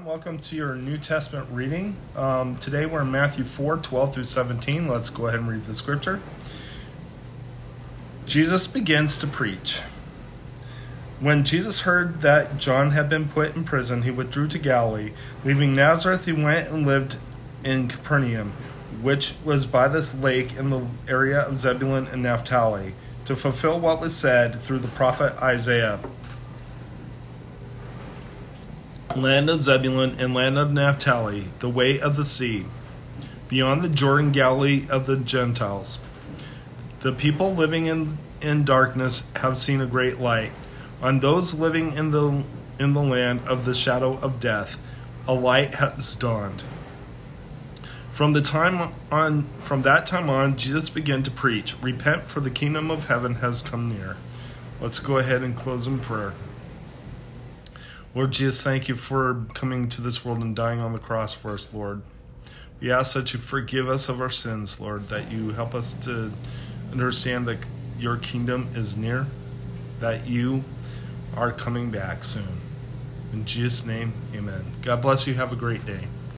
welcome to your New Testament reading. Um, today we're in Matthew 4 12 through 17. Let's go ahead and read the scripture. Jesus begins to preach. When Jesus heard that John had been put in prison, he withdrew to Galilee. Leaving Nazareth, he went and lived in Capernaum, which was by this lake in the area of Zebulun and Naphtali, to fulfill what was said through the prophet Isaiah land of Zebulun and land of Naphtali, the way of the sea, beyond the Jordan Galilee of the Gentiles. The people living in, in darkness have seen a great light. On those living in the in the land of the shadow of death, a light has dawned. From the time on from that time on, Jesus began to preach, Repent for the kingdom of heaven has come near. Let's go ahead and close in prayer. Lord Jesus, thank you for coming to this world and dying on the cross for us, Lord. We ask that you forgive us of our sins, Lord, that you help us to understand that your kingdom is near, that you are coming back soon. In Jesus' name, amen. God bless you. Have a great day.